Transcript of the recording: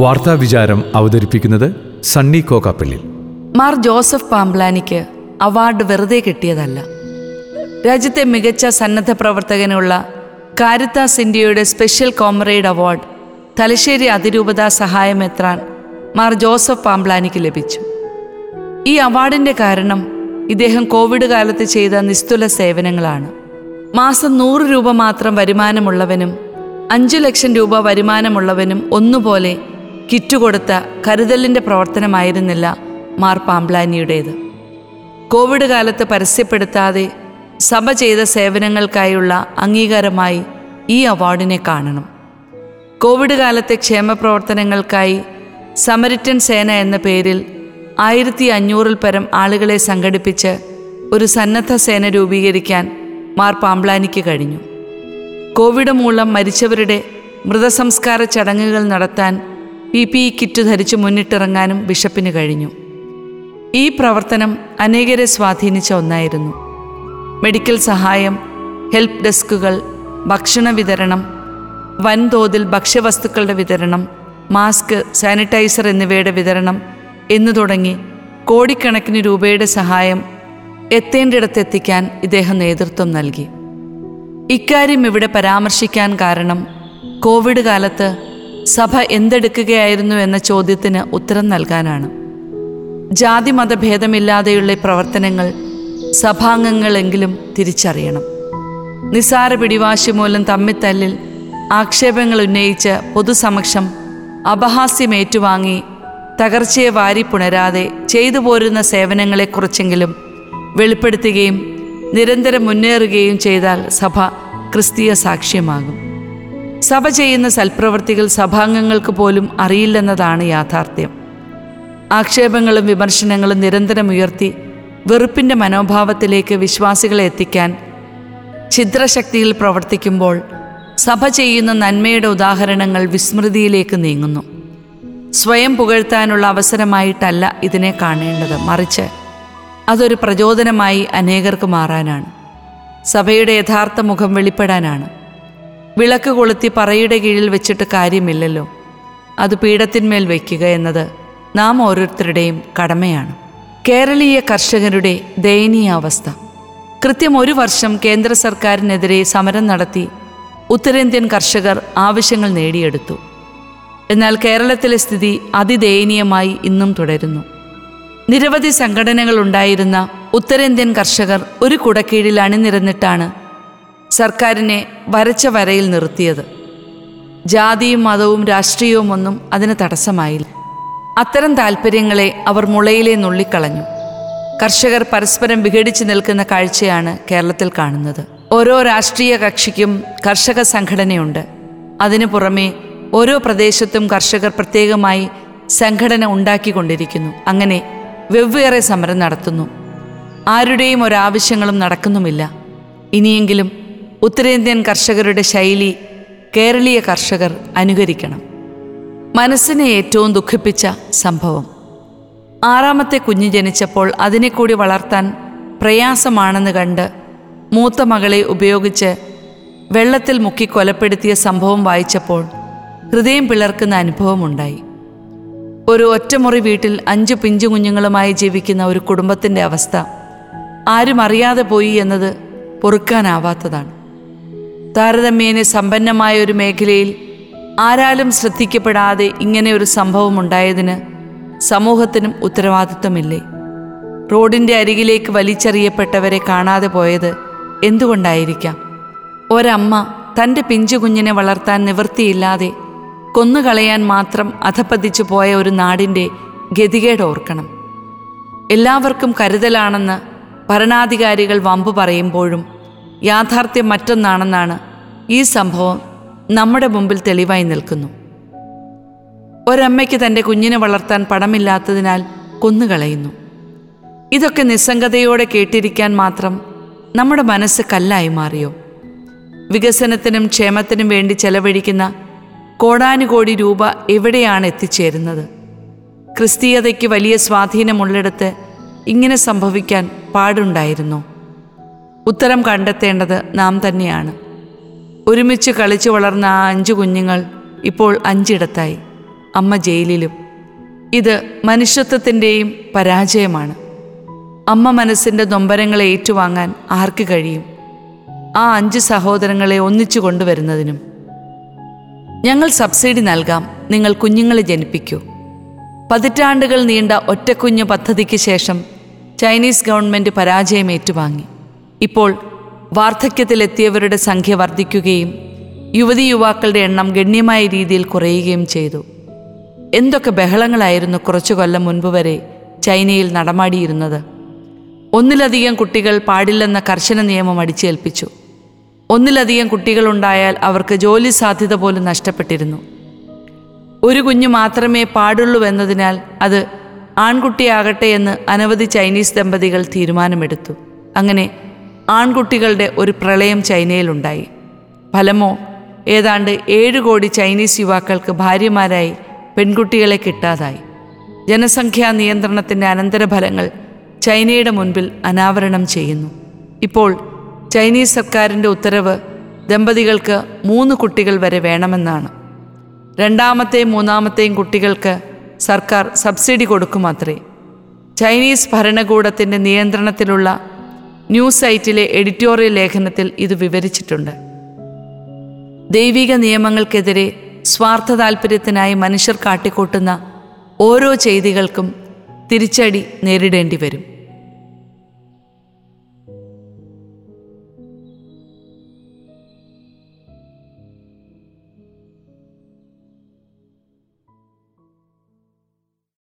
വാർത്താ വിചാരം അവതരിപ്പിക്കുന്നത് സണ്ണി കോക്കാപ്പള്ളി മാർ ജോസഫ് പാംബ്ലാനിക്ക് അവാർഡ് വെറുതെ കിട്ടിയതല്ല. രാജ്യത്തെ മികച്ച സന്നദ്ധ പ്രവർത്തകനുള്ള കാരിത്താസ് ഇന്ത്യയുടെ സ്പെഷ്യൽ കോമറേഡ് അവാർഡ് തലശ്ശേരി അതിരൂപതാ സഹായമെത്രാൻ മാർ ജോസഫ് പാംബ്ലാനിക്ക് ലഭിച്ചു. ഈ അവാർഡിന്റെ കാരണം ഇദ്ദേഹം കോവിഡ് കാലത്ത് ചെയ്ത നിസ്തുല സേവനങ്ങളാണ്. മാസം നൂറ് രൂപ മാത്രം വരുമാനമുള്ളവനും അഞ്ചു ലക്ഷം രൂപ വരുമാനമുള്ളവനും ഒന്നുപോലെ കിറ്റ് കൊടുത്ത കരുതലിന്റെ പ്രവർത്തനമായിരുന്നില്ല മാർ പാംബ്ലാനിയുടേത് കോവിഡ് കാലത്ത് പരസ്യപ്പെടുത്താതെ സഭ ചെയ്ത സേവനങ്ങൾക്കായുള്ള അംഗീകാരമായി ഈ അവാർഡിനെ കാണണം. കോവിഡ് കാലത്തെ ക്ഷേമപ്രവർത്തനങ്ങൾക്കായി സമരിറ്റൻ സേന എന്ന പേരിൽ ആയിരത്തി അഞ്ഞൂറിൽ പരം ആളുകളെ സംഘടിപ്പിച്ച് ഒരു സന്നദ്ധ സേന രൂപീകരിക്കാൻ മാർ പാംബ്ലാനിക്ക് കഴിഞ്ഞു. കോവിഡ് മൂലം മരിച്ചവരുടെ മൃതസംസ്കാര ചടങ്ങുകൾ നടത്താൻ പി പി ഇ കിറ്റ് ധരിച്ച് മുന്നിട്ടിറങ്ങാനും ബിഷപ്പിന് കഴിഞ്ഞു. ഈ പ്രവർത്തനം അനേകരെ സ്വാധീനിച്ച ഒന്നായിരുന്നു. മെഡിക്കൽ സഹായം ഹെൽപ്പ് ഡെസ്കുകൾ ഭക്ഷണ വിതരണം വൻതോതിൽ ഭക്ഷ്യവസ്തുക്കളുടെ വിതരണം മാസ്ക് സാനിറ്റൈസർ എന്നിവയുടെ വിതരണം എന്നു തുടങ്ങി കോടിക്കണക്കിന് രൂപയുടെ സഹായം എത്തേണ്ടിടത്തെത്തിക്കാൻ ഇദ്ദേഹം നേതൃത്വം നൽകി. ഇക്കാര്യം ഇവിടെ പരാമർശിക്കാൻ കാരണം കോവിഡ് കാലത്ത് സഭ എന്തെടുക്കുകയായിരുന്നു എന്ന ചോദ്യത്തിന് ഉത്തരം നൽകാനാണ്. ജാതി മതഭേദമില്ലാതെയുള്ള പ്രവർത്തനങ്ങൾ സഭാംഗങ്ങളെങ്കിലും തിരിച്ചറിയണം. നിസാര പിടിവാശി മൂലം തമ്മിത്തല്ലിൽ ആക്ഷേപങ്ങൾ ഉന്നയിച്ച് പൊതുസമക്ഷം അപഹാസ്യം ഏറ്റുവാങ്ങി തകർച്ചയെ വാരി പുണരാതെ ചെയ്തു പോരുന്ന സേവനങ്ങളെക്കുറിച്ചെങ്കിലും വെളിപ്പെടുത്തുകയും നിരന്തരം മുന്നേറുകയും ചെയ്താൽ സഭ ക്രിസ്തീയ സാക്ഷ്യമാകും. സഭ ചെയ്യുന്ന സൽപ്രവർത്തികൾ സഭാംഗങ്ങൾക്ക് പോലും അറിയില്ലെന്നതാണ് യാഥാർത്ഥ്യം. ആക്ഷേപങ്ങളും വിമർശനങ്ങളും നിരന്തരം ഉയർത്തി വെറുപ്പിന്റെ മനോഭാവത്തിലേക്ക് വിശ്വാസികളെ എത്തിക്കാൻ ഛിദ്രശക്തിയിൽ പ്രവർത്തിക്കുമ്പോൾ സഭ ചെയ്യുന്ന നന്മയുടെ ഉദാഹരണങ്ങൾ വിസ്മൃതിയിലേക്ക് നീങ്ങുന്നു. സ്വയം പുകഴ്ത്താനുള്ള അവസരമായിട്ടല്ല ഇതിനെ കാണേണ്ടത്. മറിച്ച് അതൊരു പ്രചോദനമായി അനേകർക്ക് മാറാനാണ്. സഭയുടെ യഥാർത്ഥ മുഖം വെളിപ്പെടാനാണ്. വിളക്ക് കൊളുത്തി പറയുടെ കീഴിൽ വെച്ചിട്ട് കാര്യമില്ലല്ലോ. അത് പീഠത്തിന്മേൽ വയ്ക്കുക എന്നത് നാം ഓരോരുത്തരുടെയും കടമയാണ്. കേരളീയ കർഷകരുടെ ദയനീയ അവസ്ഥ. കൃത്യം ഒരു വർഷം കേന്ദ്ര സർക്കാരിനെതിരെ സമരം നടത്തി ഉത്തരേന്ത്യൻ കർഷകർ ആവശ്യങ്ങൾ നേടിയെടുത്തു. എന്നാൽ കേരളത്തിലെ സ്ഥിതി അതിദയനീയമായി ഇന്നും തുടരുന്നു. നിരവധി സംഘടനകൾ ഉണ്ടായിരുന്ന ഉത്തരേന്ത്യൻ കർഷകർ ഒരു കുടക്കീഴിൽ അണിനിരന്നിട്ടാണ് സർക്കാരിനെ വരച്ച വരയിൽ നിർത്തിയത്. ജാതിയും മതവും രാഷ്ട്രീയവും ഒന്നും അതിന് തടസ്സമായില്ല. അത്തരം താൽപ്പര്യങ്ങളെ അവർ മുളയിലെ നുള്ളിക്കളഞ്ഞു. കർഷകർ പരസ്പരം വിഘടിച്ചു നിൽക്കുന്ന കാഴ്ചയാണ് കേരളത്തിൽ കാണുന്നത്. ഓരോ രാഷ്ട്രീയ കക്ഷിക്കും കർഷക സംഘടനയുണ്ട്. അതിനു പുറമെ ഓരോ പ്രദേശത്തും കർഷകർ പ്രത്യേകമായി സംഘടന ഉണ്ടാക്കിക്കൊണ്ടിരിക്കുന്നു. അങ്ങനെ വെവ്വേറെ സമരം നടത്തുന്നു. ആരുടെയും ഒരാവശ്യങ്ങളും നടക്കുന്നുമില്ല. ഇനിയെങ്കിലും ഉത്തരേന്ത്യൻ കർഷകരുടെ ശൈലി കേരളീയ കർഷകർ അനുകരിക്കണം. മനസ്സിനെ ഏറ്റവും ദുഃഖിപ്പിച്ച സംഭവം. ആറാമത്തെ കുഞ്ഞ് ജനിച്ചപ്പോൾ അതിനെ കൂടി വളർത്താൻ പ്രയാസമാണെന്ന് കണ്ട് മൂത്ത മകളെ ഉപയോഗിച്ച് വെള്ളത്തിൽ മുക്കി കൊലപ്പെടുത്തിയ സംഭവം വായിച്ചപ്പോൾ ഹൃദയം പിളർക്കുന്ന അനുഭവമുണ്ടായി. ഒരു ഒറ്റമുറി വീട്ടിൽ അഞ്ച് പിഞ്ചു കുഞ്ഞുങ്ങളുമായി ജീവിക്കുന്ന ഒരു കുടുംബത്തിന്റെ അവസ്ഥ ആരും അറിയാതെ പോയി എന്നത് പൊറുക്കാനാവാത്തതാണ്. താരതമ്യേന സമ്പന്നമായ ഒരു മേഖലയിൽ ആരാലും ശ്രദ്ധിക്കപ്പെടാതെ ഇങ്ങനെ ഒരു സംഭവം ഉണ്ടായതിന് സമൂഹത്തിനും ഉത്തരവാദിത്വമില്ലേ? റോഡിന്റെ അരികിലേക്ക് വലിച്ചെറിയപ്പെട്ടവരെ കാണാതെ പോയത് എന്തുകൊണ്ടായിരിക്കാം? ഒരമ്മ തന്റെ പിഞ്ചു കുഞ്ഞിനെ വളർത്താൻ നിവൃത്തിയില്ലാതെ കൊന്നുകളയാൻ മാത്രം അധപ്പതിച്ചു പോയ ഒരു നാടിന്റെ ഗതികേട് ഓർക്കണം. എല്ലാവർക്കും കരുതലാണെന്ന് ഭരണാധികാരികൾ വമ്പ് പറയുമ്പോഴും യാഥാർത്ഥ്യം മറ്റൊന്നാണെന്നാണ് ഈ സംഭവം നമ്മുടെ മുമ്പിൽ തെളിവായി നിൽക്കുന്നു. ഒരമ്മയ്ക്ക് തന്റെ കുഞ്ഞിനെ വളർത്താൻ പണമില്ലാത്തതിനാൽ കൊന്നുകളയുന്നു. ഇതൊക്കെ നിസ്സംഗതയോടെ കേട്ടിരിക്കാൻ മാത്രം നമ്മുടെ മനസ്സ് കല്ലായി മാറിയോ? വികസനത്തിനും ക്ഷേമത്തിനും വേണ്ടി ചെലവഴിക്കുന്ന കോടാനുകോടി രൂപ എവിടെയാണ് എത്തിച്ചേരുന്നത്? ക്രിസ്തീയതയ്ക്ക് വലിയ സ്വാധീനമുള്ളിടത്ത് ഇങ്ങനെ സംഭവിക്കാൻ പാടുണ്ടായിരുന്നു? ഉത്തരം കണ്ടെത്തേണ്ടത് നാം തന്നെയാണ്. ഒരുമിച്ച് കളിച്ചു വളർന്ന ആ അഞ്ച് കുഞ്ഞുങ്ങൾ ഇപ്പോൾ അഞ്ചിടത്തായി അമ്മ ജയിലിലും. ഇത് മനുഷ്യത്വത്തിന്റെയും പരാജയമാണ്. അമ്മ മനസ്സിന്റെ നൊമ്പരങ്ങളെ ഏറ്റുവാങ്ങാൻ ആർക്ക് കഴിയും? ആ അഞ്ച് സഹോദരങ്ങളെ ഒന്നിച്ചു കൊണ്ടുവരുന്നതിനും. ഞങ്ങൾ സബ്സിഡി നൽകാം. നിങ്ങൾ കുഞ്ഞുങ്ങളെ ജനിപ്പിക്കൂ. പതിറ്റാണ്ടുകൾ നീണ്ട ഒറ്റക്കുഞ്ഞു പദ്ധതിക്ക് ശേഷം ചൈനീസ് ഗവൺമെന്റ് പരാജയം ഏറ്റുവാങ്ങി. ഇപ്പോൾ വാർദ്ധക്യത്തിലെത്തിയവരുടെ സംഖ്യ വർദ്ധിക്കുകയും യുവതി യുവാക്കളുടെ എണ്ണം ഗണ്യമായ രീതിയിൽ കുറയുകയും ചെയ്തു. എന്തൊക്കെ ബഹളങ്ങളായിരുന്നു കുറച്ചു കൊല്ലം മുൻപ് വരെ ചൈനയിൽ നടമാടിയിരുന്നത്. ഒന്നിലധികം കുട്ടികൾ പാടില്ലെന്ന കർശന നിയമം അടിച്ചേൽപ്പിച്ചു. ഒന്നിലധികം കുട്ടികളുണ്ടായാൽ അവർക്ക് ജോലി സാധ്യത പോലും നഷ്ടപ്പെട്ടിരുന്നു. ഒരു കുഞ്ഞു മാത്രമേ പാടുള്ളൂവെന്നതിനാൽ അത് ആൺകുട്ടിയാകട്ടെ എന്ന് അനവധി ചൈനീസ് ദമ്പതികൾ തീരുമാനമെടുത്തു. അങ്ങനെ ആൺകുട്ടികളുടെ ഒരു പ്രളയം ചൈനയിലുണ്ടായി. ഫലമോ ഏതാണ്ട് ഏഴ് കോടി ചൈനീസ് യുവാക്കൾക്ക് ഭാര്യമാരായി പെൺകുട്ടികളെ കിട്ടാതായി. ജനസംഖ്യാ നിയന്ത്രണത്തിന്റെ അനന്തരഫലങ്ങൾ ചൈനയുടെ മുൻപിൽ അനാവരണം ചെയ്യുന്നു. ഇപ്പോൾ ചൈനീസ് സർക്കാരിന്റെ ഉത്തരവ് ദമ്പതികൾക്ക് മൂന്ന് കുട്ടികൾ വരെ വേണമെന്നാണ്. രണ്ടാമത്തെയും മൂന്നാമത്തെയും കുട്ടികൾക്ക് സർക്കാർ സബ്സിഡി കൊടുക്കും കൊടുക്കുമത്രേ. ചൈനീസ് ഭരണകൂടത്തിന്റെ നിയന്ത്രണത്തിലുള്ള ന്യൂസ് സൈറ്റിലെ എഡിറ്റോറിയൽ ലേഖനത്തിൽ ഇത് വിവരിച്ചിട്ടുണ്ട്. ദൈവിക നിയമങ്ങൾക്കെതിരെ സ്വാർത്ഥ താൽപ്പര്യത്തിനായി മനുഷ്യർ കാട്ടിക്കൂട്ടുന്ന ഓരോ ചെയ്തികൾക്കും തിരിച്ചടി നേരിടേണ്ടി വരും